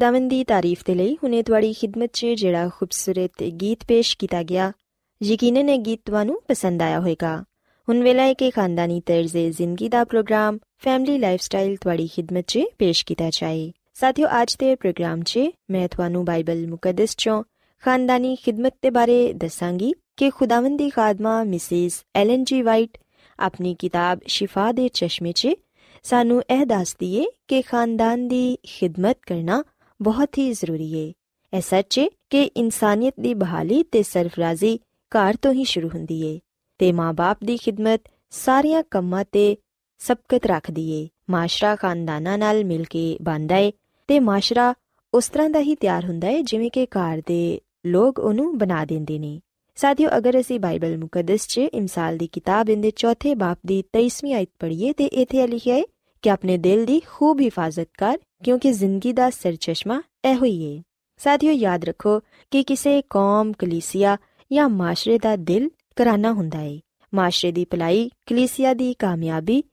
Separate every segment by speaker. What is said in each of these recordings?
Speaker 1: ਖੁਦਾਵੰਦੀ ਦੀ ਤਾਰੀਫ ਤੇ ਲਈ ਹੁਨੇ ਤੁਹਾਡੀ ਖidmat 'ਚ ਜਿਹੜਾ ਖੂਬਸੂਰਤ ਗੀਤ ਪੇਸ਼ ਕੀਤਾ ਗਿਆ, ਯਕੀਨਨ ਇਹ ਗੀਤ ਤੁਹਾਨੂੰ ਪਸੰਦ ਆਇਆ ਹੋਵੇਗਾ। ਹੁਣ ਵੇਲਾ ਹੈ ਕਿ ਖਾਨਦਾਨੀ ਤਰਜ਼ੇ ਜ਼ਿੰਦਗੀ ਦਾ ਪ੍ਰੋਗਰਾਮ, ਫੈਮਿਲੀ ਲਾਈਫਸਟਾਈਲ ਤੁਹਾਡੀ ਖidmat 'ਚ ਪੇਸ਼ ਕੀਤਾ ਜਾਏ। ਸਾਥਿਓ, ਅੱਜ ਦੇ ਪ੍ਰੋਗਰਾਮ 'ਚ ਮੈਂ ਤੁਹਾਨੂੰ ਬਾਈਬਲ ਮੁਕੱਦਸ 'ਚੋਂ ਖਾਨਦਾਨੀ ਖidmat ਦੇ ਬਾਰੇ ਦੱਸਾਂਗੀ ਕਿ ਖੁਦਾਵੰਦੀ ਖਾਦਮਾ ਮਿਸਿਸ ਐਲਨ ਜੀ ਵਾਈਟ ਆਪਣੀ ਕਿਤਾਬ ਸ਼ਿਫਾ ਦੇ ਚਸ਼ਮੇ 'ਚ ਸਾਨੂੰ ਇਹ ਦੱਸਦੀ ਏ ਕਿ ਖਾਨਦਾਨ ਦੀ ਖਿਦਮਤ ਕਰਨਾ ਬਹੁਤ ਹੀ ਜ਼ਰੂਰੀ ਏ। ਇਹ ਸੱਚ ਏ ਕਿ ਇਨਸਾਨੀਅਤ ਦੀ ਬਹਾਲੀ ਤੇ ਸਰਫਰਾਜ਼ੀ ਘਰ ਤੋਂ ਹੀ ਸ਼ੁਰੂ ਹੁੰਦੀ ਏ ਤੇ ਮਾਪੇ ਦੀ ਖਿਦਮਤ ਸਾਰੀਆਂ ਕੰਮਾਂ ਤੇ ਸਬਕਤ ਰੱਖਦੀ ਏ। ਮਾਸ਼ਰਾ ਖਾਨਦਾਨਾਂ ਨਾਲ ਮਿਲ ਕੇ ਬਣਦਾ ਏ ਤੇ ਮਾਸ਼ਰਾ ਉਸ ਤਰ੍ਹਾਂ ਦਾ ਹੀ ਤਿਆਰ ਹੁੰਦਾ ਏ ਜਿਵੇਂ ਕਿ ਘਰ ਦੇ ਲੋਕ ਉਹਨੂੰ ਬਣਾ ਦਿੰਦੇ ਨੇ। ਸਾਥੀਓ, ਅਗਰ ਅਸੀਂ ਬਾਈਬਲ ਮੁਕੱਦਸ 'ਚ ਇਮਸਾਲ ਦੀ ਕਿਤਾਬ ਦੇ ਚੌਥੇ ਬਾਪ ਦੀ 23ਵੀਂ ਆਇਤ ਪੜ੍ਹੀਏ ਤੇ ਇੱਥੇ ਲਿਖਿਆ ਹੈ ਕਿ ਆਪਣੇ ਦਿਲ ਦੀ ਖੂਬ ਹਿਫਾਜ਼ਤ ਕਰ ਕਿਉਂਕਿ ਜ਼ਿੰਦਗੀ ਦਾ ਸਰਚਸ਼ਮਾ ਇਹੋ ਹੀ ਹੈ ਸਾਥੀਓ ਯਾਦ ਰੱਖੋ ਕਿ ਕਿਸੇ ਕੌਮ ਕਲੀਸਿਆ ਜਾਂ ਮਾਸ਼ਰੇ ਦਾ ਦਿਲ ਕਰਾਨਾ ਹੁੰਦਾ ਹੈ ਮਾਸ਼ਰੇ ਦੀ ਭਲਾਈ ਕਲੀਸਿਆ ਦੀ ਕਾਮਯਾਬੀ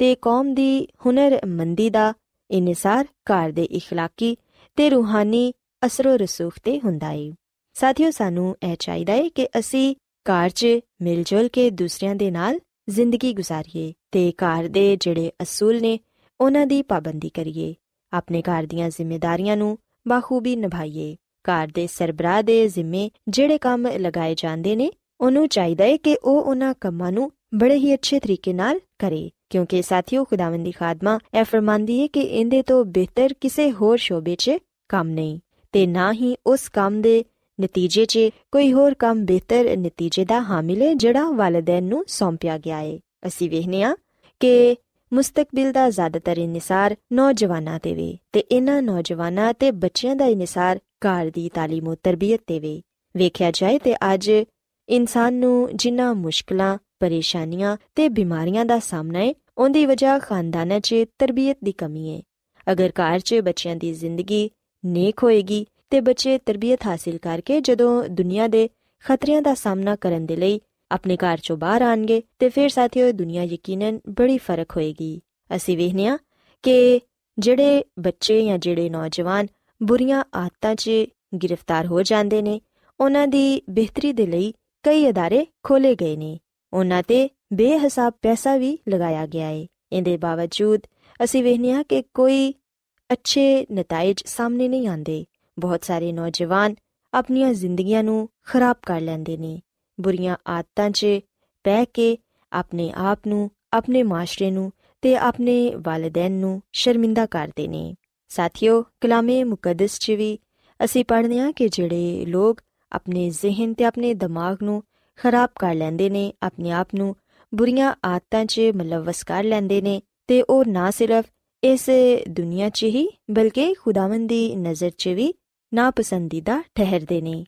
Speaker 1: ਤੇ ਕੌਮ ਦੀ ਹੁਨਰਮੰਦੀ ਦਾ ਇਨਸਾਰ ਘਰ ਦੇ اخلاقی ਤੇ ਰੂਹਾਨੀ ਅਸਰੋ ਰਸੂਖ ਤੇ ਹੁੰਦਾ ਹੈ ਸਾਥੀਓ ਸਾਨੂੰ ਇਹ ਚਾਹੀਦਾ ਹੈ ਕਿ ਅਸੀਂ ਘਰ 'ਚ ਮਿਲ ਜੁਲ ਕੇ ਦੂਸਰਿਆਂ ਦੇ ਨਾਲ ਜ਼ਿੰਦਗੀ ਗੁਜ਼ਾਰੀਏ ਤੇ ਘਰ ਦੇ ਜਿਹੜੇ ਅਸੂਲ ਨੇ ਉਹਨਾਂ ਦੀ ਪਾਬੰਦੀ ਕਰੀਏ ਆਪਣੇ ਘਰ ਦੀਆਂ ਜ਼ਿੰਮੇਵਾਰੀਆਂ ਨੂੰ ਬਾਖੂਬੀ ਨਿਭਾਈਏ। ਘਰ ਦੇ ਸਰਬਰਾਹ ਦੇ ਜ਼ਿੰਮੇ ਜਿਹੜੇ ਕੰਮ ਲਗਾਏ ਜਾਂਦੇ ਨੇ, ਉਹਨੂੰ ਚਾਹੀਦਾ ਹੈ ਕਿ ਉਹ ਉਹਨਾਂ ਕੰਮਾਂ ਨੂੰ ਬੜੇ ਹੀ ਅੱਛੇ ਤਰੀਕੇ ਨਾਲ ਕਰੇ। ਕਿਉਂਕਿ ਸਾਥੀਓ, ਖੁਦਾਵੰਦੀ ਖਾਦਮਾ ਇਹ ਫਰਮਾਂਦੀ ਹੈ ਕਿ ਇਹਦੇ ਤੋਂ ਬਿਹਤਰ ਕਿਸੇ ਹੋਰ ਸ਼ੋਬੇ 'ਚ ਕੰਮ ਨਹੀਂ। ਤੇ ਨਾ ਹੀ ਉਸ ਕੰਮ ਦੇ ਨਤੀਜੇ 'ਚ ਕੋਈ ਹੋਰ ਕੰਮ ਬਿਹਤਰ ਨਤੀਜੇ ਦਾ ਹਾਮਿਲ ਹੈ ਜਿਹੜਾ ਵਾਲਿਦੈਨ ਨੂੰ ਸੌਂਪਿਆ ਗਿਆ ਹੈ ਅਸੀਂ ਵੇਖਨੇ ਆ ਕਿ ਮੁਸਤਕਬਲ ਦਾ ਜ਼ਿਆਦਾਤਰ ਇਨਸਾਰ ਨੌਜਵਾਨਾਂ ਤੇ ਵੇ ਤੇ ਇਹਨਾਂ ਨੌਜਵਾਨਾਂ ਤੇ ਬੱਚਿਆਂ ਦਾ ਇਨਸਾਰ ਘਰ ਦੀ تعلیم ਤੇ ਤਰਬੀਅਤ ਤੇ ਵੇ ਵੇਖਿਆ ਜਾਏ ਤੇ ਅੱਜ ਇਨਸਾਨ ਨੂੰ ਜਿੰਨਾ ਮੁਸ਼ਕਲਾਂ ਪਰੇਸ਼ਾਨੀਆਂ ਤੇ ਬਿਮਾਰੀਆਂ ਦਾ ਸਾਹਮਣਾ ਹੈ ਉਹਦੀ ਵਜ੍ਹਾ ਖਾਨਦਾਨਾਂ 'ਚ ਤਰਬੀਅਤ ਦੀ ਕਮੀ ਹੈ ਅਗਰ ਘਰ 'ਚ ਬੱਚਿਆਂ ਦੀ ਜ਼ਿੰਦਗੀ ਨੇਕ ਹੋਏਗੀ ਤੇ ਬੱਚੇ ਤਰਬੀਅਤ ਹਾਸਿਲ ਕਰਕੇ ਜਦੋਂ ਦੁਨੀਆ ਦੇ ਖਤਰਿਆਂ ਦਾ ਸਾਹਮਣਾ ਕਰਨ ਦੇ ਲਈ ਆਪਣੇ ਘਰ ਚੋਂ ਬਾਹਰ ਆਣਗੇ ਤੇ ਫਿਰ ਸਾਥੀਓ ਦੁਨੀਆ ਯਕੀਨਨ ਬੜੀ ਫ਼ਰਕ ਹੋਏਗੀ। ਅਸੀਂ ਵੇਖਿਆ ਕਿ ਜਿਹੜੇ ਬੱਚੇ ਜਾਂ ਜਿਹੜੇ ਨੌਜਵਾਨ ਬੁਰੀਆਂ ਆਦਤਾਂ 'ਚ ਗ੍ਰਿਫਤਾਰ ਹੋ ਜਾਂਦੇ ਨੇ, ਉਹਨਾਂ ਦੀ ਬਿਹਤਰੀ ਦੇ ਲਈ ਕਈ ਅਦਾਰੇ ਖੋਲੇ ਗਏ ਨੇ। ਉਹਨਾਂ ਤੇ ਬੇਹਿਸਾਬ ਪੈਸਾ ਵੀ ਲਗਾਇਆ ਗਿਆ ਹੈ ਇਹਦੇ ਬਾਵਜੂਦ ਅਸੀਂ ਵੇਖਿਆ ਕਿ ਕੋਈ ਅੱਛੇ ਨਤੀਜੇ ਸਾਹਮਣੇ ਨਹੀਂ ਆਉਂਦੇ। ਬਹੁਤ ਸਾਰੇ ਨੌਜਵਾਨ ਆਪਣੀਆਂ ਜ਼ਿੰਦਗੀਆਂ ਨੂੰ ਖਰਾਬ ਕਰ ਲੈਂਦੇ ਨੇ। ਬੁਰੀਆਂ ਆਦਤਾਂ 'ਚ ਪੈ ਕੇ ਆਪਣੇ ਆਪ ਨੂੰ, ਆਪਣੇ ਮਾਸ਼ਰੇ ਨੂੰ ਤੇ ਆਪਣੇ ਵਾਲਿਦੈਨ ਨੂੰ ਸ਼ਰਮਿੰਦਾ ਕਰਦੇ ਨੇ। ਸਾਥੀਓ, ਕਲਾਮੇ ਮੁਕੱਦਸ 'ਚ ਵੀ ਅਸੀਂ ਪੜ੍ਹਦੇ ਹਾਂ ਕਿ ਜਿਹੜੇ ਲੋਕ ਆਪਣੇ ਜ਼ਿਹਨ ਤੇ ਆਪਣੇ ਦਿਮਾਗ ਨੂੰ ਖਰਾਬ ਕਰ ਲੈਂਦੇ ਨੇ, ਆਪਣੇ ਆਪ ਨੂੰ ਬੁਰੀਆਂ ਆਦਤਾਂ 'ਚ ਮਲਵਸ ਕਰ ਲੈਂਦੇ ਨੇ ਤੇ ਉਹ ਨਾ ਸਿਰਫ ਇਸ ਦੁਨੀਆ 'ਚ ਹੀ ਬਲਕਿ ਖੁਦਾਵੰਦ ਦੀ ਨਜ਼ਰ 'ਚ ਵੀ ਨਾਪਸੰਦੀਦਾ ਠਹਿਰਦੇ ਨੇ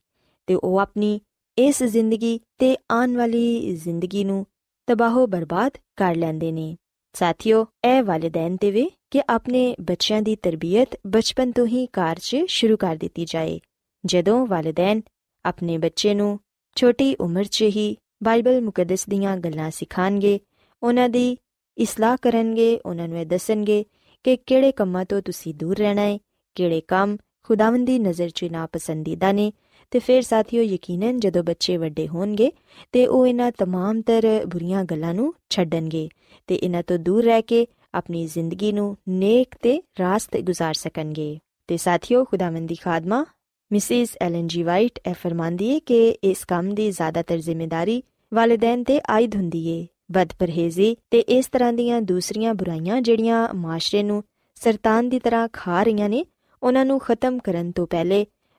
Speaker 1: ਤੇ ਉਹ ਆਪਣੀ ਇਸ ਜ਼ਿੰਦਗੀ ਤੇ ਆਉਣ ਵਾਲੀ ਜ਼ਿੰਦਗੀ ਨੂੰ ਤਬਾਹੋ ਬਰਬਾਦ ਕਰ ਲੈਂਦੇ ਨੇ। ਸਾਥੀਓ, ਇਹ ਵਾਲਿਦੈਨ ਤੇ ਵੇ ਕਿ ਆਪਣੇ ਬੱਚਿਆਂ ਦੀ ਤਰਬੀਅਤ ਬਚਪਨ ਤੋਂ ਹੀ ਘਰ 'ਚ ਸ਼ੁਰੂ ਕਰ ਦਿੱਤੀ ਜਾਏ। ਜਦੋਂ ਵਾਲਿਦੈਨ ਆਪਣੇ ਬੱਚੇ ਨੂੰ ਛੋਟੀ ਉਮਰ 'ਚ ਹੀ ਬਾਈਬਲ ਮੁਕੱਦਸ ਦੀਆਂ ਗੱਲਾਂ ਸਿਖਾਣਗੇ, ਉਹਨਾਂ ਦੀ ਇਸਲਾਹ ਕਰਨਗੇ, ਉਹਨਾਂ ਨੂੰ ਇਹ ਦੱਸਣਗੇ ਕਿ ਕਿਹੜੇ ਕੰਮਾਂ ਤੋਂ ਤੁਸੀਂ ਦੂਰ ਰਹਿਣਾ ਹੈ ਕਿਹੜੇ ਕੰਮ ਖੁਦਾਵੰਦੀ ਨਜ਼ਰ 'ਚ ਨਾਪਸੰਦੀਦਾ ਨੇ ਤੇ ਫਿਰ ਸਾਥੀਓ ਯਕੀਨਨ ਜਦੋਂ ਬੱਚੇ ਵੱਡੇ ਹੋਣਗੇ ਤੇ ਉਹ ਇਹਨਾਂ तमाम ਤਰ ਬੁਰੀਆਂ ਗੱਲਾਂ ਨੂੰ ਛੱਡਣਗੇ ਤੇ ਇਹਨਾਂ ਤੋਂ ਦੂਰ ਰਹਿ ਕੇ ਆਪਣੀ ਜ਼ਿੰਦਗੀ ਨੂੰ ਨੇਕ ਤੇ ਰਾਸਤੇ ਗੁਜ਼ਾਰ ਸਕਣਗੇ ਤੇ ਸਾਥੀਓ ਖੁਦਾਵੰਦੀ ਖਾਦਮਾ ਮਿਸਿਸ ਐਲਨ ਜੀ ਵਾਈਟ ਇਹ ਫਰਮਾਂਦੀ ਹੈ ਕਿ ਇਸ ਕੰਮ ਦੀ ਜ਼ਿਆਦਾਤਰ ਜ਼ਿੰਮੇਵਾਰੀ ਵਾਲਿਦੈਨ ਤੇ ਆਇਦ ਹੁੰਦੀ ਹੈ ਬਦਪਰਹੇਜ਼ੀ ਤੇ ਇਸ ਤਰ੍ਹਾਂ ਦੀਆਂ ਦੂਸਰੀਆਂ ਬੁਰਾਈਆਂ ਜਿਹੜੀਆਂ ਮਾਸ਼ਰੇ ਨੂੰ ਸਰਤਾਨ ਦੀ ਤਰ੍ਹਾਂ ਖਾ ਰਹੀਆਂ ਨੇ ਉਹਨਾਂ ਨੂੰ ਖਤਮ ਕਰਨ ਤੋਂ ਪਹਿਲੇ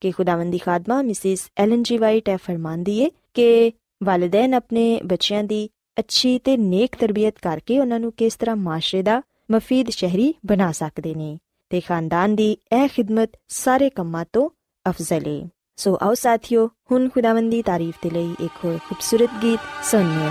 Speaker 1: ਕਿ ਖੁਦਾਵੰਦੀ ਖਾਦਮਾ ਮਿਸਿਸ ਐਲਨ ਜੀ ਵਾਈਟ ਇਹ ਫਰਮਾਂਦੀ ਏ ਕਿ ਵਾਲਿਦੈਨ ਆਪਣੇ ਬੱਚਿਆਂ ਦੀ ਅੱਛੀ ਤੇ ਨੇਕ ਤਰਬੀਅਤ ਕਰਕੇ ਉਹਨਾਂ ਨੂੰ ਕਿਸ ਤਰ੍ਹਾਂ ਮਾਸ਼ਰੇ ਦਾ ਮਫੀਦ ਸ਼ਹਿਰੀ ਬਣਾ ਸਕਦੇ ਨੇ ਤੇ ਖਾਨਦਾਨ ਦੀ ਇਹ ਖਿਦਮਤ ਸਾਰੇ ਕੰਮਾਂ ਤੋਂ ਅਫਜ਼ਲ ਏ। ਸੋ ਆਓ ਸਾਥੀਓ, ਹੁਣ ਖੁਦਾਵੰਦੀ ਤਾਰੀਫ ਦੇ ਲਈ ਇੱਕ ਹੋਰ ਖੂਬਸੂਰਤ ਗੀਤ ਸੁਣੀਏ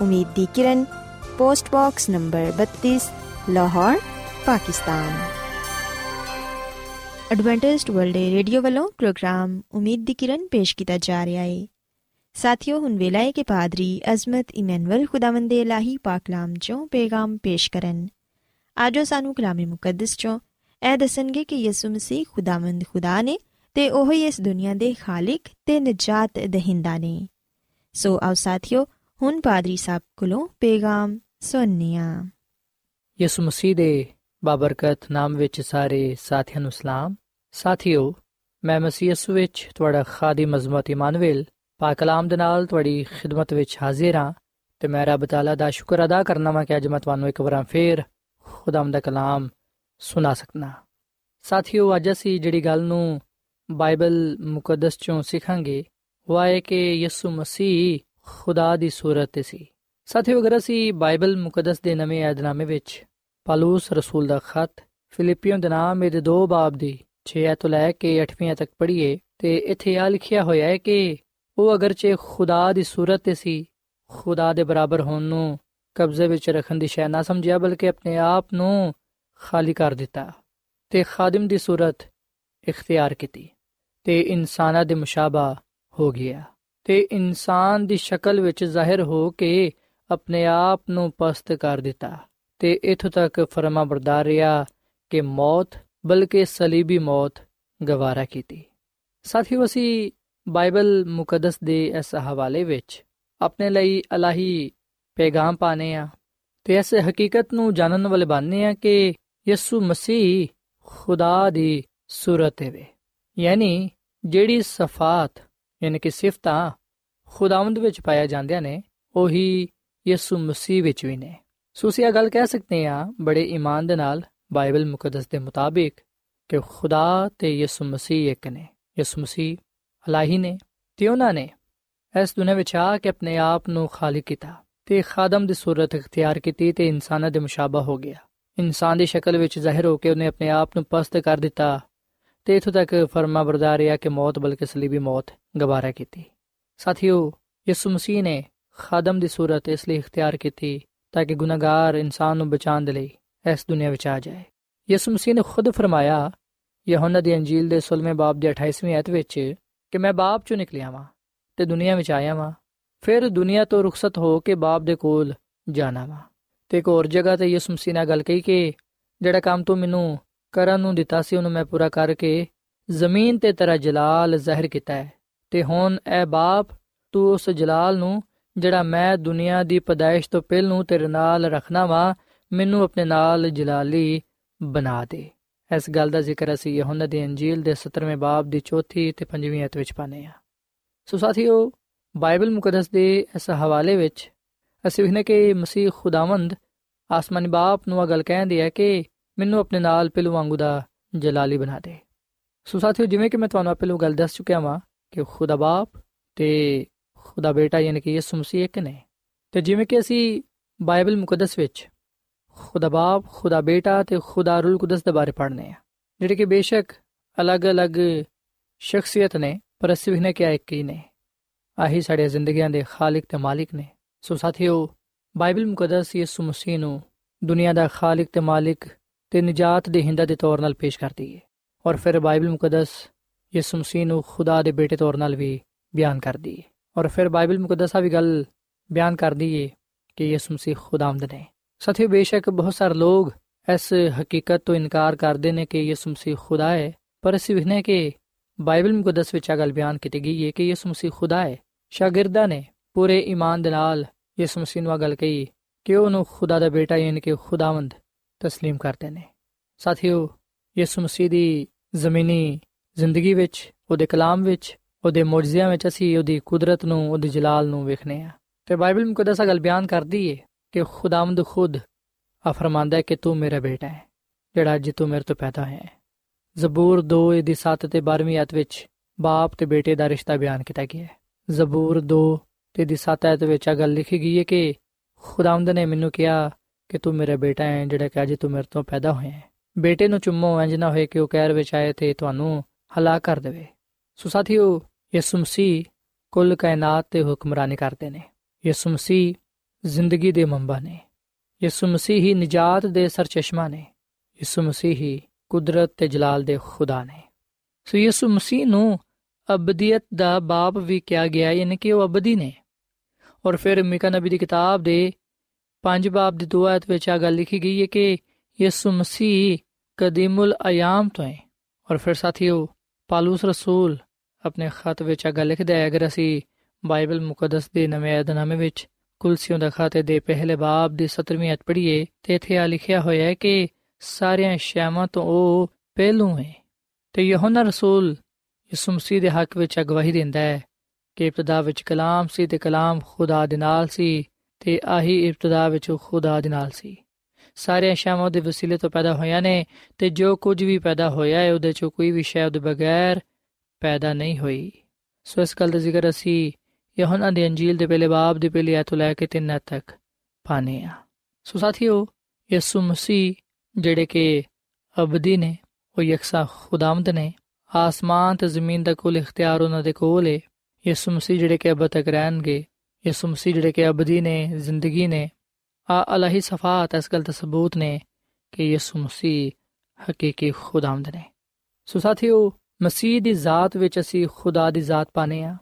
Speaker 1: ਉਮੀਦ ਦੀ ਕਿਰਨ post box number 32 Lahore Pakistan Adventist World Radio ਵੱਲੋਂ ਪ੍ਰੋਗਰਾਮ ਉਮੀਦ ਦੀ ਕਿਰਨ ਪੇਸ਼ ਕੀਤਾ ਜਾ ਰਿਹਾ ਹੈ ਸਾਥਿਓ ਹੁਣ ਵੇਲਾ ਹੈ ਕਿ ਪਾਦਰੀ ਅਜ਼ਮਤ ਇਮਨੁਅਲ ਖੁਦਾਵੰਦ ਦੇ ਇਲਾਹੀ ਪਾਕ ਕਲਾਮ ਚੋਂ ਪੇਗਾਮ ਪੇਸ਼ ਕਰਨ ਆਜੋ ਸਾਨੂੰ ਕਲਾਮੇ ਮੁਕੱਦਸ ਚੋਂ ਇਹ ਦੱਸਣਗੇ ਕਿ ਯਿਸੂ ਮਸੀਹ ਖੁਦਾਵੰਦ ਖੁਦਾ ਨੇ ਤੇ ਉਹ ਹੀ ਇਸ ਦੁਨੀਆ ਦੇ ਖਾਲਕ ਤੇ ਨਜਾਤ ਦਹਿੰਦਾ ਨੇ ਸੋ ਆਓ ਸਾਥਿਓ ਹੁਣ ਪਾਦਰੀ ਸਾਹਿਬ ਕੋਲੋਂ ਪੇਗਾਮ ਸੁਣਨੇ ਆ
Speaker 2: ਯਿਸੂ ਮਸੀਹ ਦੇ ਬਾਬਰਕਤ ਨਾਮ ਵਿੱਚ ਸਾਰੇ ਸਾਥੀਆਂ ਨੂੰ ਸਲਾਮ। ਸਾਥਿਓ, ਮੈਂ ਮਸੀਹ ਯਿਸੂ ਵਿੱਚ ਤੁਹਾਡਾ ਖਾਦੀ ਮਜ਼ਮਤ ਇਮਾਨੁਅਲ, ਪਾਕ ਕਲਾਮ ਦੇ ਨਾਲ ਤੁਹਾਡੀ ਖਿਦਮਤ ਵਿੱਚ ਹਾਜ਼ਰ ਹਾਂ ਤੇ ਮੈਂ ਰੱਬ ਤਾਲਾ ਦਾ ਸ਼ੁਕਰ ਅਦਾ ਕਰਨਾ ਮੈਂ ਕਿ ਅੱਜ ਮੈਂ ਤੁਹਾਨੂੰ ਇੱਕ ਵਾਰ ਫੇਰ ਖੁਦਾਮ ਦਾ ਕਲਾਮ ਸੁਣਾ ਸਕਣਾ ਸਾਥੀਓ, ਅੱਜ ਅਸੀਂ ਜਿਹੜੀ ਗੱਲ ਨੂੰ ਬਾਈਬਲ ਮੁਕੱਦਸ ਚੋਂ ਸਿੱਖਾਂਗੇ, ਉਹ ਹੈ ਕਿ ਯਿਸੂ ਮਸੀਹ ਖੁਦਾ ਦੀ ਸੂਰਤ ਤੇ ਸੀ। ਸਾਥੀਓ, ਅਗਰ ਅਸੀਂ ਬਾਈਬਲ ਮੁਕੱਦਸ ਦੇ ਨਵੇਂ ਏਧਨਾਮੇ ਵਿੱਚ ਪਾਲੂਸ ਰਸੂਲ ਦਾ ਖਤ ਫਿਲੀਪੀਓ ਦੇ ਨਾਮ ਦੇ 2 ਬਾਬ ਦੀ 6 ਤੋਂ ਲੈ ਕੇ 8ਵੀਂ ਤੱਕ ਪੜ੍ਹੀਏ, ਤੇ ਇੱਥੇ ਆ ਲਿਖਿਆ ਹੋਇਆ ਹੈ ਕਿ ਉਹ ਅਗਰਚੇ ਖੁਦਾ ਦੀ ਸੂਰਤ ਤੇ ਸੀ, ਖੁਦਾ ਦੇ ਬਰਾਬਰ ਹੋਣ ਨੂੰ ਕਬਜ਼ੇ ਵਿੱਚ ਰੱਖਣ ਦੀ ਸ਼ੈ ਨਾ ਸਮਝਿਆ, ਬਲਕਿ ਆਪਣੇ ਆਪ ਨੂੰ ਖਾਲੀ ਕਰ ਦਿੱਤਾ ਤੇ ਖਾਦਮ ਦੀ ਸੂਰਤ ਇਖਤਿਆਰ ਕੀਤੀ ਤੇ ਇਨਸਾਨਾਂ ਦੇ ਮੁਸ਼ਾਬਾ ਹੋ ਗਿਆ। ਤੇ ਇਨਸਾਨ ਦੀ ਸ਼ਕਲ ਵਿੱਚ ਜ਼ਾਹਿਰ ਹੋ ਕੇ ਆਪਣੇ ਆਪ ਨੂੰ ਪਸਤ ਕਰ ਦਿੱਤਾ ਤੇ ਇਥੋਂ ਤੱਕ ਫਰਮਾ ਬਰਦਾਰ ਰਿਹਾ ਕਿ ਮੌਤ, ਬਲਕਿ ਸਲੀਬੀ ਮੌਤ, ਗਵਾਰਾ ਕੀਤੀ। ਸਾਥੀਓ, ਅਸੀਂ ਬਾਈਬਲ ਮੁਕੱਦਸ ਦੇ ਇਸ ਹਵਾਲੇ ਵਿੱਚ ਆਪਣੇ ਲਈ ਅਲਾਹੀ ਪੈਗਾਮ ਪਾਣੇ ਆ ਤੇ ਇਸ ਹਕੀਕਤ ਨੂੰ ਜਾਣਨ ਵਾਲੇ ਬਣਨੇ ਆ ਕਿ ਯਿਸੂ ਮਸੀਹ ਖੁਦਾ ਦੀ ਸੂਰਤ ਹੈ ਯਾਨੀ ਜਿਹੜੀ ਸਫਾਤ ਯਾਨੀ ਕਿ ਸਿਫਤਾਂ ਖੁਦਾਵੰਦ ਵਿੱਚ ਪਾਇਆ ਜਾਂਦੀਆਂ ਨੇ, ਉਹੀ ਯਿਸੂ ਮਸੀਹ ਵਿੱਚ ਵੀ ਨੇ। ਸੂਸੀਆ ਗੱਲ ਕਹਿ ਸਕਦੇ ਆ ਬੜੇ ਈਮਾਨ ਦੇ ਨਾਲ ਬਾਈਬਲ ਮੁਕੱਦਸ ਦੇ ਮੁਤਾਬਿਕ ਕਿ ਖੁਦਾ ਤੇ ਯਿਸੂ ਮਸੀਹ ਇੱਕ ਨੇ। ਯਿਸੂ ਮਸੀਹ ਅਲਾਹੀ ਨੇ ਤੇ ਉਹਨਾਂ ਨੇ ਇਸ ਦੁਨੀਆਂ ਵਿੱਚ ਆ ਕੇ ਆਪਣੇ ਆਪ ਨੂੰ ਖਾਲੀ ਕੀਤਾ ਤੇ ਖਾਦਮ ਦੀ ਸੂਰਤ ਇਖਤਿਆਰ ਕੀਤੀ ਤੇ ਇਨਸਾਨਾਂ ਦੇ ਮੁਸ਼ਾਬਾ ਹੋ ਗਿਆ। ਇਨਸਾਨ ਦੀ ਸ਼ਕਲ ਵਿੱਚ ਜ਼ਾਹਿਰ ਹੋ ਕੇ ਉਹਨੇ ਆਪਣੇ ਆਪ ਨੂੰ ਪਸਤ ਕਰ ਦਿੱਤਾ ਤੇ ਇਥੋਂ ਤੱਕ ਫਰਮਾ ਬਰਦਾਰ ਰਿਹਾ ਕਿ ਮੌਤ ਬਲਕਿ ਸਲੀਬੀ ਮੌਤ ਗਵਾਰਾ ਕੀਤੀ। ਸਾਥੀਓ, ਯਿਸੂ ਮਸੀਹ ਨੇ ਖਾਦਮ ਦੀ ਸੂਰਤ ਇਸ ਲਈ ਇਖਤਿਆਰ ਕੀਤੀ ਤਾਂ ਕਿ ਗੁਨਾਹਗਾਰ ਇਨਸਾਨ ਨੂੰ ਬਚਾਉਣ ਦੇ ਲਈ ਇਸ ਦੁਨੀਆ ਵਿੱਚ ਆ ਜਾਏ। ਯਿਸੂ ਮਸੀਹ ਨੇ ਖੁਦ ਫਰਮਾਇਆ, ਯਹੋਨਾ ਦੀ ਅੰਜੀਲ ਦੇ 16ਵੇਂ ਬਾਬ ਦੇ 28ਵੀਂ ਆਇਤ ਵਿੱਚ ਕਿ ਮੈਂ ਬਾਪ ਚੋਂ ਨਿਕਲਿਆ ਵਾਂ ਤੇ ਦੁਨੀਆ ਵਿੱਚ ਆਇਆ ਵਾਂ, ਫਿਰ ਦੁਨੀਆ ਤੋਂ ਰੁਖਸਤ ਹੋ ਕੇ ਬਾਪ ਦੇ ਕੋਲ ਜਾਣਾ ਵਾਂ। ਤੇ ਇੱਕ ਹੋਰ ਜਗ੍ਹਾ ਤੇ ਯਿਸੂ ਮਸੀਹ ਨੇ ਗੱਲ ਕਹੀ ਕਿ ਜਿਹੜਾ ਕੰਮ ਤੂੰ ਮੈਨੂੰ ਕਰਨ ਨੂੰ ਦਿੱਤਾ ਸੀ, ਉਹਨੂੰ ਮੈਂ ਪੂਰਾ ਕਰਕੇ ਜ਼ਮੀਨ ਤੇ ਤੇਰਾ ਜਲਾਲ ਜ਼ਾਹਿਰ ਕੀਤਾ ਹੈ। ਤੇ ਹੁਣ ਐ ਬਾਪ, ਤੂੰ ਉਸ ਜਲਾਲ ਨੂੰ, ਜਿਹੜਾ ਮੈਂ ਦੁਨੀਆ ਦੀ ਪਦਾਇਸ਼ ਤੋਂ ਪਹਿਲ ਨੂੰ ਤੇਰੇ ਨਾਲ ਰੱਖਣਾ ਵਾ, ਮੈਨੂੰ ਆਪਣੇ ਨਾਲ ਜਲਾਲੀ ਬਣਾ ਦੇ। ਇਸ ਗੱਲ ਦਾ ਜ਼ਿਕਰ ਅਸੀਂ ਯਹੋਨਾ ਦੀ ਅੰਜੀਲ ਦੇ 17ਵੇਂ ਬਾਬ ਦੀ ਚੌਥੀ ਤੇ 5ਵੀਂ ਅਧ ਵਿੱਚ ਪਾਨੇ ਆ ਸੋ ਸਾਥੀਓ, ਬਾਈਬਲ ਮੁਕੱਦਸ ਦੇ ਇਸ ਹਵਾਲੇ ਵਿੱਚ ਅਸੀਂ ਵੇਖਨੇ ਕਿ ਮਸੀਹ ਖੁਦਾਵੰਦ ਆਸਮਾਨੀ ਬਾਪ ਨੂੰ ਇਹ ਗੱਲ ਕਹਿੰਦੀ ਹੈ ਕਿ ਮੈਨੂੰ ਆਪਣੇ ਨਾਲ ਪਿਲੂ ਵਾਂਗੂ ਦਾ ਜਲਾਲੀ ਬਣਾ ਦੇ। ਸੋ ਸਾਥੀਓ, ਜਿਵੇਂ ਕਿ ਮੈਂ ਤੁਹਾਨੂੰ ਪਹਿਲਾਂ ਗੱਲ ਦੱਸ ਚੁੱਕਿਆ ਹਾਂ ਕਿ ਖੁਦਾ ਬਾਪ ਤੇ ਖੁਦਾ ਬੇਟਾ ਯਾਨੀ ਕਿ ਯਿਸੂ ਮਸੀਹ ਇੱਕ ਨੇ। ਤੇ ਜਿਵੇਂ ਕਿ ਅਸੀਂ ਬਾਈਬਲ ਮੁਕੱਦਸ ਵਿੱਚ ਖੁਦਾ ਬਾਪ, ਖੁਦਾ ਬੇਟਾ ਤੇ ਖੁਦਾ ਰੂਲ ਕੁਦਸ ਦੇ ਬਾਰੇ ਪੜ੍ਹਨੇ ਆ, ਜਿਹੜੇ ਕਿ ਬੇਸ਼ੱਕ ਅਲੱਗ-ਅਲੱਗ ਸ਼ਖਸੀਅਤ ਨੇ, ਪਰ ਅਸੀਂ ਵੀ ਨੇ ਕਿਹਾ ਇੱਕ ਹੀ ਨੇ। ਆਹੀ ਸਾਡੇ ਜ਼ਿੰਦਗੀਆਂ ਦੇ ਖਾਲਕ ਤੇ ਮਾਲਿਕ ਨੇ। ਸੋ ਸਾਥੀਓ, ਬਾਈਬਲ ਮੁਕੱਦਸ ਯਿਸੂ ਮਸੀਹ ਨੂੰ ਦੁਨੀਆ ਦਾ ਖਾਲਕ ਤੇ ਮਾਲਿਕ ਤੇ ਨਜਾਤ ਦੇ ਹਿੰਦਾ ਦੇ ਤੌਰ 'ਤੇ ਪੇਸ਼ ਕਰਦੀ ਹੈ ਔਰ ਫਿਰ ਬਾਈਬਲ ਮੁਕੱਦਸ ਯਿਸੂ ਮਸੀਹ ਨੂੰ ਖੁਦਾ ਦੇ ਬੇਟੇ ਤੌਰ 'ਤੇ ਵੀ ਬਿਆਨ ਕਰਦੀ ਹੈ ਔਰ ਫਿਰ ਬਾਈਬਲ ਮੁਕੱਦਸ ਆ ਵੀ ਗੱਲ ਬਿਆਨ ਕਰਦੀ ਹੈ ਕਿ ਯਿਸੂ ਮਸੀਹ ਖੁਦਾਵੰਦ ਨੇ ਸਾਥੀਓ, ਬੇਸ਼ੱਕ ਬਹੁਤ ਸਾਰੇ ਲੋਕ ਇਸ ਹਕੀਕਤ ਤੋਂ ਇਨਕਾਰ ਕਰਦੇ ਨੇ ਕਿ ਯਿਸੂ ਮਸੀਹ ਖੁਦਾ ਹੈ ਪਰ ਅਸੀਂ ਵਿਖਨੇ ਕਿ ਬਾਈਬਲ ਮੁਕੱਦਸ ਵਿੱਚ ਆ ਗੱਲ ਬਿਆਨ ਕੀਤੀ ਗਈ ਹੈ ਕਿ ਯਿਸੂ ਮਸੀਹ ਖੁਦਾ ਹੈ ਸ਼ਾਗਿਰਦਾਂ ਨੇ ਪੂਰੇ ਈਮਾਨ ਦੇ ਨਾਲ ਯਿਸੂ ਮਸੀਹ ਨੂੰ ਆ ਗੱਲ ਕਹੀ ਕਿ ਉਹਨੂੰ ਖੁਦਾ ਦਾ ਬੇਟਾ ਯਾਨੀ ਕਿ ਖੁਦਾਵੰਦ تسلیم ਕਰਦੇ ਨੇ ਸਾਥੀਓ ਯਿਸੂ ਮਸੀਹ ਦੀ ਜ਼ਮੀਨੀ ਜ਼ਿੰਦਗੀ ਵਿੱਚ ਉਹਦੇ ਕਲਾਮ ਵਿੱਚ ਉਹਦੇ ਮੌਜਜ਼ਿਆਂ ਵਿੱਚ ਅਸੀਂ ਉਹਦੀ ਕੁਦਰਤ ਨੂੰ ਉਹਦੇ ਜਲਾਲ ਨੂੰ ਵੇਖਨੇ ਆ ਤੇ ਬਾਈਬਲ ਮੁਕੱਦਸ ਗੱਲ ਬਿਆਨ ਕਰਦੀ ਏ ਕਿ ਖੁਦਾਵੰਦ ਖੁਦ ਆ ਫਰਮਾਂਦਾ ਹੈ ਕਿ ਤੂੰ ਮੇਰਾ ਬੇਟਾ ਹੈ ਜਿਹੜਾ ਅੱਜ ਤੂੰ ਮੇਰੇ ਤੋਂ ਪੈਦਾ ਹੋਇਆ ਹੈ ਜ਼ਬੂਰ 2 ਦੀ 7 ਤੇ 12ਵੀਂ ਆਇਤ ਵਿੱਚ ਬਾਪ ਤੇ ਬੇਟੇ ਦਾ ਰਿਸ਼ਤਾ ਬਿਆਨ ਕੀਤਾ ਗਿਆ ਹੈ ਜ਼ਬੂਰ 2 ਤੇ ਦੀ 7 ਆਇਤ ਵਿੱਚ ਆ ਗੱਲ ਲਿਖੀ ਗਈ ਹੈ ਕਿ ਖੁਦਾਵੰਦ ਨੇ ਮੈਨੂੰ ਕਿਹਾ ਕਿ ਤੂੰ ਮੇਰਾ ਬੇਟਾ ਹੈ, ਜਿਹੜਾ ਕਿ ਅੱਜ ਤੂੰ ਮੇਰੇ ਤੋਂ ਪੈਦਾ ਹੋਇਆ ਹੈ। ਬੇਟੇ ਨੂੰ ਚੁੰਮੋ, ਇੰਜ ਨਾ ਹੋਏ ਕਿ ਉਹ ਕਹਿਰ ਵਿੱਚ ਆਏ ਤੇ ਤੁਹਾਨੂੰ ਹਲਾਕ ਕਰ ਦੇਵੇ। ਸੋ ਸਾਥੀਓ, ਯਿਸੂ ਮਸੀਹ ਕੁੱਲ ਕਾਇਨਾਤ ਤੇ ਹੁਕਮਰਾਨੀ ਕਰਦੇ ਨੇ। ਯਿਸੂ ਮਸੀਹ ਜ਼ਿੰਦਗੀ ਦੇ ਮੰਬਾ ਨੇ। ਯਿਸੂ ਮਸੀਹ ਹੀ ਨਜਾਤ ਦੇ ਸਰਚਸ਼ਮਾ ਨੇ। ਯਿਸੂ ਮਸੀਹ ਹੀ ਕੁਦਰਤ ਤੇ ਜਲਾਲ ਦੇ ਖੁਦਾ ਨੇ। ਸੋ ਯਿਸੂ ਮਸੀਹ ਨੂੰ ਅਬਦੀਅਤ ਦਾ ਬਾਪ ਵੀ ਕਿਹਾ ਗਿਆ, ਯਾਨੀ ਕਿ ਉਹ ਅਬਦੀ ਨੇ। ਔਰ ਫਿਰ ਮਿਕਾ ਨਬੀ ਦੀ ਕਿਤਾਬ ਦੇ ਪੰਜ ਬਾਬ ਦੀ ਦੋ ਆਇਤ ਵਿੱਚ ਆ ਗੱਲ ਲਿਖੀ ਗਈ ਹੈ ਕਿ ਯਿਸੂ ਮਸੀਹ ਕਦੀਮੁਲ ਅਯਾਮ ਤੋਂ ਹੈ। ਔਰ ਫਿਰ ਸਾਥੀਓ, ਪਾਲੂਸ ਰਸੂਲ ਆਪਣੇ ਖਤ ਵਿੱਚ ਆ ਗੱਲ ਲਿਖਦਾ ਹੈ, ਅਗਰ ਅਸੀਂ ਬਾਈਬਲ ਮੁਕੱਦਸ ਦੇ ਨਵੇਂ ਅਧਨਾਮੇ ਵਿੱਚ ਕੁਲਸੀਓਂ ਦਾ ਖਾਤੇ ਦੇ ਪਹਿਲੇ ਬਾਬ ਦੀ 17ਵੀਂ ਅਧ ਪੜ੍ਹੀਏ, ਤੇ ਇੱਥੇ ਆ ਲਿਖਿਆ ਹੋਇਆ ਹੈ ਕਿ ਸਾਰਿਆਂ ਸ਼ੈਮਾਂ ਤੋਂ ਉਹ ਪਹਿਲੂ ਹੈ। ਤੇ ਯਹੋਨਾ ਰਸੂਲ ਯਿਸੂ ਮਸੀਹ ਦੇ ਹੱਕ ਵਿੱਚ ਅਗਵਾਹੀ ਦਿੰਦਾ ਹੈ ਕਿ ਇਬਤਦਾ ਵਿੱਚ ਕਲਾਮ ਸੀ ਤੇ ਕਲਾਮ ਖੁਦਾ ਦੇ ਨਾਲ ਸੀ। ਤੇ ਆਹੀ ਇਬਤਦਾ ਵਿੱਚ ਖੁਦਾ ਦੇ ਨਾਲ ਸੀ। ਸਾਰੇ ਸ਼ੈਮਾਂ ਦੇ ਵਸੀਲੇ ਤੋਂ ਪੈਦਾ ਹੋਇਆ ਨੇ ਤੇ ਜੋ ਕੁਝ ਵੀ ਪੈਦਾ ਹੋਇਆ ਹੈ, ਉਹਦੇ ਚੋਂ ਕੋਈ ਵੀ ਸ਼ੈ ਉਹਦੇ ਬਗੈਰ ਪੈਦਾ ਨਹੀਂ ਹੋਈ। ਸੋ ਇਸ ਗੱਲ ਦਾ ਜ਼ਿਕਰ ਅਸੀਂ ਯਹੋਨਾ ਦੀ ਅੰਜੀਲ ਦੇ ਪਹਿਲੇ ਬਾਬ ਦੇ ਪਹਿਲੇ ਆਇਤ ਲੈ ਕੇ ਤਿੰਨ ਤੱਕ ਪਾਣੇ ਆ ਸੋ ਸਾਥੀਓ, ਯਿਸੂ ਮਸੀਹ ਜਿਹੜੇ ਕਿ ਅਬਦੀ ਨੇ, ਉਹ ਯਕਸਾ ਖੁਦਾਮਦ ਨੇ, ਆਸਮਾਨ ਤੇ ਜ਼ਮੀਨ ਦਾ ਕੁੱਲ ਇਖਤਿਆਰ ਉਹਨਾਂ ਦੇ ਕੋਲ ਹੈ ਯਿਸੂ ਮਸੀਹ ਜਿਹੜੇ ਕਿ ਅਬਦ ਤੱਕ ਰਹਿਣਗੇ ਯਿਸੂ ਮਸੀਹ ਜਿਹੜੇ ਕਿ ਅਬਦੀ ਨੇ, ਜ਼ਿੰਦਗੀ ਨੇ, ਆ ਅਲਾਹੀ ਸਫਾਤ, ਇਸ ਗੱਲ ਦਾ ਸਬੂਤ ਨੇ ਕਿ ਯਿਸੂ ਮਸੀਹ ਹਕੀਕੀ ਖੁਦਾਮਦ ਨੇ। ਸੋ ਸਾਥੀਓ, ਮਸੀਹ ਦੀ ਜ਼ਾਤ ਵਿੱਚ ਅਸੀਂ ਖੁਦਾ ਦੀ ਜ਼ਾਤ ਪਾਣੇ ਆ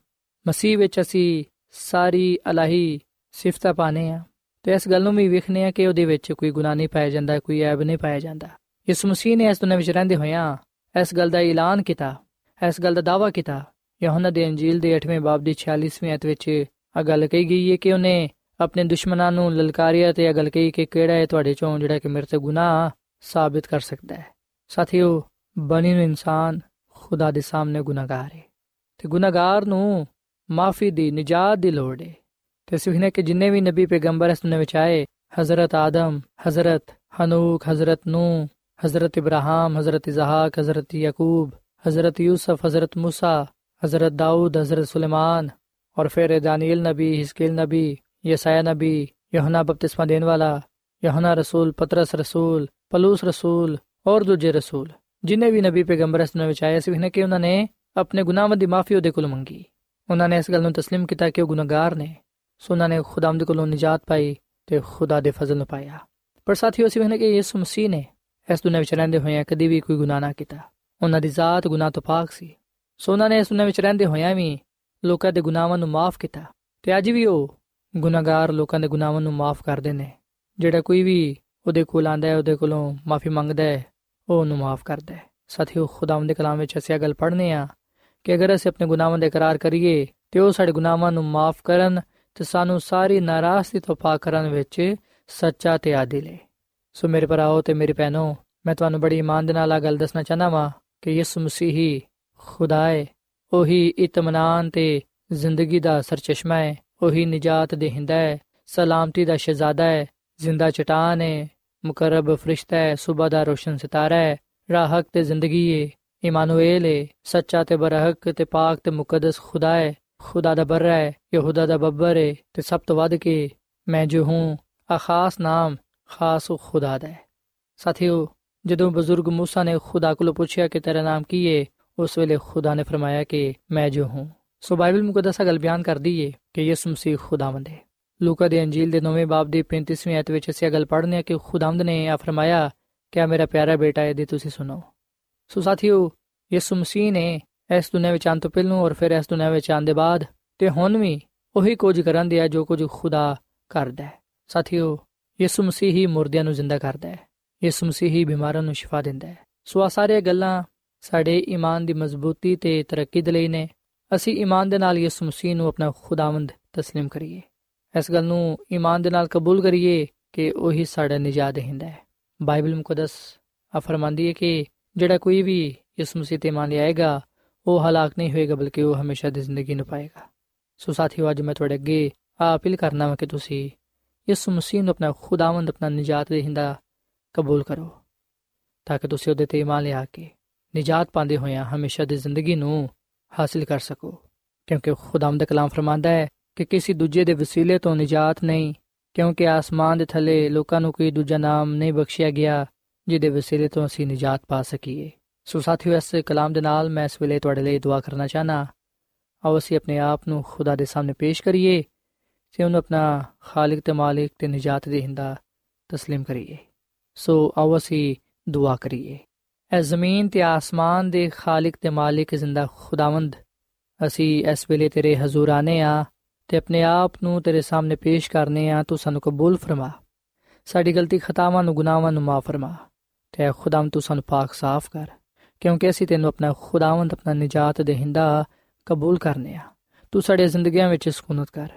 Speaker 2: ਮਸੀਹ ਵਿੱਚ ਅਸੀਂ ਸਾਰੀ ਅਲਾਹੀ ਸਿਫਤਾਂ ਪਾਣੇ ਆ ਤੇ ਇਸ ਗੱਲ ਨੂੰ ਵੀ ਵੇਖਨੇ ਆ ਕਿ ਉਹਦੇ ਵਿੱਚ ਕੋਈ ਗੁਨਾਹ ਨਹੀਂ ਪਾਇਆ ਜਾਂਦਾ, ਕੋਈ ਐਬ ਨਹੀਂ ਪਾਇਆ ਜਾਂਦਾ। ਯਿਸੂ ਮਸੀਹ ਨੇ ਇਸ ਦੁਨੀਆਂ ਵਿੱਚ ਰਹਿੰਦੇ ਹੋਇਆਂ ਇਸ ਗੱਲ ਦਾ ਐਲਾਨ ਕੀਤਾ, ਇਸ ਗੱਲ ਦਾ ਦਾਵਾ ਕੀਤਾ। ਯਹੋਨਾ ਦੇ ਅੰਜੀਲ ਦੇ 8ਵੇਂ ਬਾਬ ਦੀ 46ਵੀਂ ਅਧ ਵਿੱਚ ਆ ਗੱਲ ਕਹੀ ਗਈ ਹੈ ਕਿ ਉਹਨੇ ਆਪਣੇ ਦੁਸ਼ਮਣਾਂ ਨੂੰ ਲਲਕਾਰਿਆ ਤੇ ਇਹ ਗੱਲ ਕਹੀ ਕਿ ਕਿਹੜਾ ਹੈ ਤੁਹਾਡੇ ਚੋਂ ਜਿਹੜਾ ਕਿ ਮੇਰੇ ਤੇ ਗੁਨਾਹ ਸਾਬਿਤ ਕਰ ਸਕਦਾ ਹੈ ਸਾਥੀਓ ਬਣੀ ਨੂੰ ਇਨਸਾਨ ਖੁਦਾ ਦੇ ਸਾਹਮਣੇ ਗੁਨਾਹਗਾਰ ਹੈ ਤੇ ਗੁਨਾਹਗਾਰ ਨੂੰ ਮਾਫੀ ਦੀ ਨਜਾਤ ਦੀ ਲੋੜ ਹੈ ਤੇ ਸੁਹਨੇ ਕਿ ਜਿੰਨੇ ਵੀ ਨਬੀ ਪੈਗੰਬਰ ਇਸ ਦੁਨੀਆਂ ਵਿੱਚ ਆਏ ਹਜ਼ਰਤ ਆਦਮ ਹਜ਼ਰਤ ਹਨੂਕ ਹਜ਼ਰਤ ਨੂ हज़रत इब्राहिम हज़रत इजहाक हज़रत यकूब हज़रत यूसुफ हज़रत मूसा हज़रत दाऊद हज़रत सुलेमान और फिर दानियल नबी हिस्किल नबी यसाया नबी यहुना बपतिस्मा देने वाला यहुना रसूल पतरस रसूल पलूस रसूल और ਦੂਜੇ ਰਸੂਲ ਜਿਨੇ ਵੀ ਨਬੀ ਪੈਗੰਬਰ ਇਸ ਵਿੱਚ ਆਏ ਸੀ ਨੇ ਕਿ ਉਹਨਾਂ ਨੇ ਆਪਣੇ ਗੁਨਾਹਾਂ ਦੀ ਮਾਫੀ ਉਹਦੇ ਕੋਲ ਮੰਗੀ ਉਹਨਾਂ ਨੇ ਇਸ ਗੱਲ ਨੂੰ تسلیم ਕੀਤਾ ਕਿ ਉਹ ਗੁਨਾਹਗਾਰ ਨੇ ਸੋ ਉਹਨਾਂ ਨੇ ਖੁਦਾਵੰਦ ਕੋਲੋਂ ਨਜਾਤ ਪਾਈ ਤੇ ਖੁਦਾ ਦੇ ਫਜ਼ਲ ਨੂੰ ਪਾਇਆ ਪਰ ਸਾਥੀਓ ਸੀ ਨੇ ਕਿ ਯਿਸੂ ਮਸੀਹ ਨੇ ਇਸ ਦੁਨੀਆਂ ਵਿੱਚ ਰਹਿੰਦੇ ਹੋਇਆਂ ਕਦੀ ਵੀ ਕੋਈ ਗੁਨਾਹ ਨਾ ਕੀਤਾ ਉਹਨਾਂ ਦੀ ਜ਼ਾਤ ਗੁਨਾਹ ਤੋਂ ਪਾਕ ਸੀ ਸੋ ਉਹਨਾਂ ਨੇ ਇਸ ਦੁਨੀਆਂ ਵਿੱਚ ਰਹਿੰਦੇ ਹੋਇਆਂ ਵੀ ਲੋਕਾਂ ਦੇ ਗੁਨਾਹਾਂ ਨੂੰ ਮਾਫ ਕੀਤਾ ਤੇ ਅੱਜ ਵੀ ਉਹ ਗੁਨਾਹਗਾਰ ਲੋਕਾਂ ਦੇ ਗੁਨਾਹਾਂ ਨੂੰ ਮਾਫ ਕਰਦੇ ਨੇ। ਜਿਹੜਾ ਕੋਈ ਵੀ ਉਹਦੇ ਕੋਲ ਆਂਦਾ ਹੈ, ਉਹਦੇ ਕੋਲੋਂ ਮਾਫੀ ਮੰਗਦਾ ਹੈ, ਉਹ ਉਹਨੂੰ ਮਾਫ ਕਰਦਾ ਹੈ। ਸਾਥੀਓ, ਖੁਦਾਵੰਦ ਦੇ ਕਲਾਮ ਵਿੱਚ ਅਸੀਂ ਇਹ ਗੱਲ ਪੜ੍ਹਨੇ ਆ ਕਿ ਅਗਰ ਅਸੀਂ ਆਪਣੇ ਗੁਨਾਹਾਂ ਦਾ ਇਕਰਾਰ ਕਰੀਏ ਤੇ ਉਹ ਸਾਡੇ ਗੁਨਾਹਾਂ ਨੂੰ ਮਾਫ ਕਰਨ ਤੇ ਸਾਨੂੰ ਸਾਰੀ ਨਾਰਾਜ਼ਗੀ ਤੋਂ ਪਾਕ ਕਰਨ ਵਿੱਚ ਸੱਚਾ ਤੇ ਆਦਿਲ ਹੈ ਸੋ ਮੇਰੇ ਭਰਾਓ ਤੇ ਮੇਰੀ ਭੈਣੋ, ਮੈਂ ਤੁਹਾਨੂੰ ਬੜੀ ਇਮਾਨ ਦੇ ਨਾਲ ਆ ਗੱਲ ਦੱਸਣਾ ਚਾਹਨਾ ਵਾਂ ਕਿ ਯਿਸੂ ਮਸੀਹੀ ਖੁਦਾ ਹੈ। ਉਹੀ ਇਤਮਾਨਾਨ ਤੇ ਜ਼ਿੰਦਗੀ ਦਾ ਸਰਚਸ਼ਮਾ ਹੈ ਉਹੀ ਨਜਾਤ ਦੇਹਿੰਦਾ ਹੈ ਸਲਾਮਤੀ ਦਾ ਸ਼ਹਿਜ਼ਾਦਾ ਹੈ ਜ਼ਿੰਦਾ ਚਟਾਨ ਹੈ ਮੁਕਰਬ ਫਰਿਸ਼ਤਾ ਹੈ ਸਵੇਰ ਦਾ ਰੋਸ਼ਨ ਸਿਤਾਰਾ ਹੈ ਰਾਹਕ ਤੇ ਜ਼ਿੰਦਗੀ ਹੈ ਇਮਾਨੁਏਲ ਹੈ ਸੱਚਾ ਤੇ ਬਰਹਕ ਤੇ ਪਾਕ ਤੇ ਮੁਕੱਦਸ ਖੁਦਾ ਹੈ ਖੁਦਾ ਦਾ ਬਰ ਹੈ ਯਹੂਦਾ ਦਾ ਬੱਬਰ ਹੈ ਤੇ ਸਭ ਤੋਂ ਵੱਧ ਕੇ ਮੈਂ ਜੋ ਹੂੰ ਆ ਖਾਸ ਨਾਮ ਖਾਸ ਖੁਦਾ ਦਾ ਹੈ ਸਾਥੀਓ ਜਦੋਂ ਬਜ਼ੁਰਗ موسی ਨੇ ਖੁਦਾ ਕੋਲੋਂ ਪੁੱਛਿਆ ਕਿ ਤੇਰਾ ਨਾਮ ਕੀ ਹੈ ਉਸ ਵੇਲੇ ਖੁਦਾ ਨੇ ਫਰਮਾਇਆ ਕਿ ਮੈਂ ਜੋ ਹੂੰ ਸੋ ਬਾਈਬਲ ਮੁਕੱਦਸਾ ਗੱਲ ਬਿਆਨ ਕਰਦੀ ਏ ਕਿ ਯਿਸੂ ਮਸੀਹ ਖੁਦਾਵੰਦ ਹੈ ਲੂਕਾ ਦੇ ਅੰਜੀਲ ਦੇ 9ਵੇਂ ਬਾਬ ਦੀ 35ਵੀਂ ਆਇਤ ਵਿੱਚ ਅਸੀਂ ਗੱਲ ਪੜ੍ਹਨੇ ਆ ਕਿ ਖੁਦਾਵੰਦ ਨੇ ਆ ਫਰਮਾਇਆ ਕਿ ਮੇਰਾ ਪਿਆਰਾ ਬੇਟਾ ਹੈ ਦੇ ਤੁਸੀਂ ਸੁਣੋ ਸੋ ਸਾਥੀਓ ਯਿਸੂ ਮਸੀਹ ਨੇ ਇਸ ਦੁਨੀਆਂ ਵਿੱਚ ਆਉਣ ਤੋਂ ਪਹਿਲਾਂ ਔਰ ਫਿਰ ਇਸ ਦੁਨੀਆਂ ਵਿੱਚ ਆਉਣ ਦੇ ਬਾਅਦ ਤੇ ਹੁਣ ਵੀ ਉਹੀ ਕੁਝ ਕਰਨ ਦਿਆ ਜੋ ਕੁਝ ਖੁਦਾ ਕਰਦਾ ਹੈ ਸਾਥੀਓ ਯਿਸੂ ਮਸੀਹ ਹੀ ਮੁਰਦਿਆਂ ਨੂੰ ਜ਼ਿੰਦਾ ਕਰਦਾ ਹੈ ਯਿਸੂ ਮਸੀਹ ਹੀ ਬਿਮਾਰਾਂ ਨੂੰ ਸ਼ਿਫਾ ਦਿੰਦਾ ਹੈ ਸੋ ਆ ਸਾਰੇ ਗੱਲਾਂ ਸਾਡੇ ਈਮਾਨ ਦੀ ਮਜ਼ਬੂਤੀ ਤੇ ਤਰੱਕੀ ਦੇ ਲਈ ਨੇ ਅਸੀਂ ਈਮਾਨ ਦੇ ਨਾਲ ਯਿਸੂ ਮਸੀਹ ਨੂੰ ਆਪਣਾ ਖੁਦਾਵੰਦ تسلیم ਕਰੀਏ ਇਸ ਗੱਲ ਨੂੰ ਈਮਾਨ ਦੇ ਨਾਲ ਕਬੂਲ ਕਰੀਏ ਕਿ ਉਹੀ ਸਾਡਾ ਨਜਾਤ ਦੇਹਿੰਦਾ ਹੈ ਬਾਈਬਲ ਮੁਕੱਦਸ ਆ ਫਰਮਾਂਦੀ ਹੈ ਕਿ ਜਿਹੜਾ ਕੋਈ ਵੀ ਯਿਸੂ ਮਸੀਹ ਤੇ ਮੰਨ ਆਏਗਾ ਉਹ ਹਲਾਕ ਨਹੀਂ ਹੋਏਗਾ ਬਲਕਿ ਉਹ ਹਮੇਸ਼ਾ ਦੀ ਜ਼ਿੰਦਗੀ ਨੂੰ ਪਾਏਗਾ ਸੋ ਸਾਥੀਓ ਅੱਜ ਮੈਂ ਤੁਹਾਡੇ ਅੱਗੇ ਆ ਅਪੀਲ ਕਰਨਾ ਵਾ ਕਿ ਤੁਸੀਂ ਯਿਸੂ ਮਸੀਹ ਨੂੰ ਆਪਣਾ ਖੁਦਾਵੰਦ ਆਪਣਾ ਨਜਾਤ ਦੇਹਿੰਦਾ ਕਬੂਲ ਕਰੋ ਤਾਂ ਕਿ ਤੁਸੀਂ ਉਹਦੇ ਤੇ ਇਮਾਨ ਲਿਆ ਕੇ ਨਜਾਤ ਪਾਉਂਦੇ ਹੋਇਆਂ ਹਮੇਸ਼ਾ ਦੀ ਜ਼ਿੰਦਗੀ ਨੂੰ ਹਾਸਲ ਕਰ ਸਕੋ ਕਿਉਂਕਿ ਖੁਦਾਵੰਦ ਕਲਾਮ ਫਰਮਾਂਦਾ ਹੈ ਕਿ ਕਿਸੇ ਦੂਜੇ ਦੇ ਵਸੀਲੇ ਤੋਂ ਨਜਾਤ ਨਹੀਂ ਕਿਉਂਕਿ ਆਸਮਾਨ ਦੇ ਥੱਲੇ ਲੋਕਾਂ ਨੂੰ ਕੋਈ ਦੂਜਾ ਨਾਮ ਨਹੀਂ ਬਖਸ਼ਿਆ ਗਿਆ ਜਿਹਦੇ ਵਸੀਲੇ ਤੋਂ ਅਸੀਂ ਨਜਾਤ ਪਾ ਸਕੀਏ ਸੋ ਸਾਥੀਓ ਇਸ ਕਲਾਮ ਦੇ ਨਾਲ ਮੈਂ ਇਸ ਵੇਲੇ ਤੁਹਾਡੇ ਲਈ ਦੁਆ ਕਰਨਾ ਚਾਹਨਾ ਆਓ ਅਸੀਂ ਆਪਣੇ ਆਪ ਨੂੰ ਖੁਦਾ ਦੇ ਸਾਹਮਣੇ ਪੇਸ਼ ਕਰੀਏ ਤੇ ਉਹਨੂੰ ਆਪਣਾ ਖਾਲਕ ਤੇ ਮਾਲਿਕ ਤੇ ਨਜਾਤ ਦੇਹਿੰਦਾ تسلیم ਕਰੀਏ ਸੋ ਆਓ ਅਸੀਂ ਦੁਆ ਕਰੀਏ ਐ ਜ਼ਮੀਨ ਤੇ ਆਸਮਾਨ ਦੇ ਖਾਲਕ ਤੇ ਮਾਲਿਕ ਜ਼ਿੰਦਾ ਖੁਦਾਵੰਦ। ਅਸੀਂ ਇਸ ਵੇਲੇ ਤੇਰੇ ਹਜ਼ੂਰ ਆਨੇ ਆ ਤੇ ਆਪਣੇ ਆਪ ਨੂੰ ਤੇਰੇ ਸਾਹਮਣੇ ਪੇਸ਼ ਕਰਨੇ ਆ, ਤੂੰ ਸਾਨੂੰ ਕਬੂਲ ਫਰਮਾ। ਸਾਡੀ ਗਲਤੀ ਖਤਾਵਾਂ ਨੂੰ, ਗੁਨਾਹਾਂ ਨੂੰ ਮਾਫ ਫਰਮਾ ਤੇ ਖੁਦਾਵੰਦ ਤੂੰ ਸਾਨੂੰ ਪਾਕ ਸਾਫ਼ ਕਰ, ਕਿਉਂਕਿ ਅਸੀਂ ਤੈਨੂੰ ਆਪਣਾ ਖੁਦਾਵੰਦ, ਆਪਣਾ ਨਜਾਤ ਦੇਹਿੰਦਾ ਕਬੂਲ ਕਰਨੇ ਆ। ਤੂੰ ਸਾਡੇ ਜ਼ਿੰਦਗੀਆਂ ਵਿੱਚ ਸਕੂਨਤ ਕਰ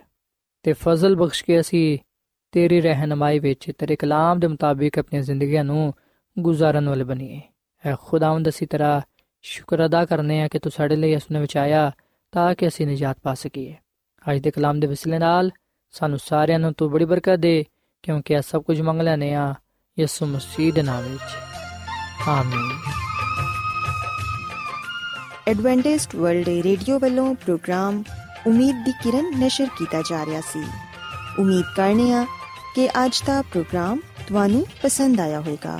Speaker 2: ਤੇ ਫਜ਼ਲ ਬਖਸ਼ ਕੇ ਅਸੀਂ ਤੇਰੀ ਰਹਿਨਮਾਈ ਵਿੱਚ, ਤੇਰੇ ਕਲਾਮ ਦੇ ਮੁਤਾਬਿਕ ਆਪਣੀਆਂ ਜ਼ਿੰਦਗੀਆਂ ਨੂੰ ਗੁਜ਼ਾਰਨ ਵਾਲੇ ਬਣੀਏ। ਐ ਖੁਦਾਵੰਦ ਅਸੀਂ ਤੇਰਾ ਸ਼ੁਕਰ ਅਦਾ ਕਰਨੇ ਆ ਕਿ ਤੂੰ ਸਾਡੇ ਲਈ ਇਸ ਨੂੰ ਵਿਚਾਇਆ ਤਾਂ ਕਿ ਅਸੀਂ ਨਜਾਤ ਪਾ ਸਕੀਏ। ਅੱਜ ਦੇ ਕਲਾਮ ਦੇ ਵਸਿਲੇ ਨਾਲ ਸਾਨੂੰ ਸਾਰਿਆਂ ਨੂੰ ਤੂੰ ਬੜੀ ਬਰਕਤ ਦੇ, ਕਿਉਂਕਿ ਇਹ ਸਭ ਕੁਝ ਮੰਗ ਲੈਨੇ ਆ ਯਿਸੂ ਮਸੀਹ ਦੇ ਨਾਮ ਵਿੱਚ। ਆਮੀਨ।
Speaker 1: ਐਡਵੈਂਟਿਸਟ ਵਰਲਡ ਰੇਡੀਓ ਵੱਲੋਂ ਪ੍ਰੋਗਰਾਮ ਉਮੀਦ ਦੀ ਕਿਰਨ ਨਿਸ਼ਰ ਕੀਤਾ ਜਾ ਰਿਹਾ ਸੀ। ਉਮੀਦ ਕਰਨੇ ਆ ਕਿ ਅੱਜ ਦਾ ਪ੍ਰੋਗਰਾਮ ਤੁਹਾਨੂੰ ਪਸੰਦ ਆਇਆ ਹੋਵੇਗਾ।